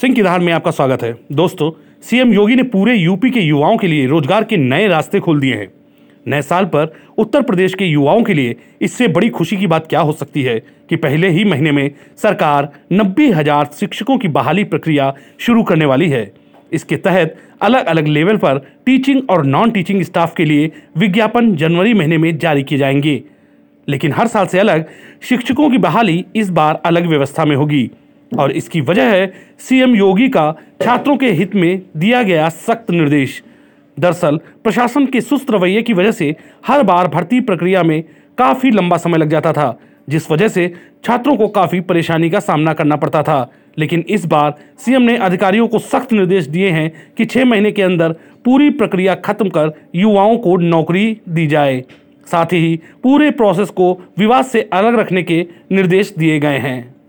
सिंह की धार में आपका स्वागत है। दोस्तों, सीएम योगी ने पूरे यूपी के युवाओं के लिए रोज़गार के नए रास्ते खोल दिए हैं। नए साल पर उत्तर प्रदेश के युवाओं के लिए इससे बड़ी खुशी की बात क्या हो सकती है कि पहले ही महीने में सरकार नब्बे हज़ार शिक्षकों की बहाली प्रक्रिया शुरू करने वाली है। इसके तहत अलग अलग लेवल पर टीचिंग और नॉन टीचिंग स्टाफ के लिए विज्ञापन जनवरी महीने में जारी किए जाएँगे। लेकिन हर साल से अलग शिक्षकों की बहाली इस बार अलग व्यवस्था में होगी। और इसकी वजह है सीएम योगी का छात्रों के हित में दिया गया सख्त निर्देश। दरअसल, प्रशासन के सुस्त रवैये की वजह से हर बार भर्ती प्रक्रिया में काफ़ी लंबा समय लग जाता था, जिस वजह से छात्रों को काफ़ी परेशानी का सामना करना पड़ता था। लेकिन इस बार सीएम ने अधिकारियों को सख्त निर्देश दिए हैं कि छह महीने के अंदर पूरी प्रक्रिया खत्म कर युवाओं को नौकरी दी जाए। साथ ही पूरे प्रोसेस को विवाद से अलग रखने के निर्देश दिए गए हैं।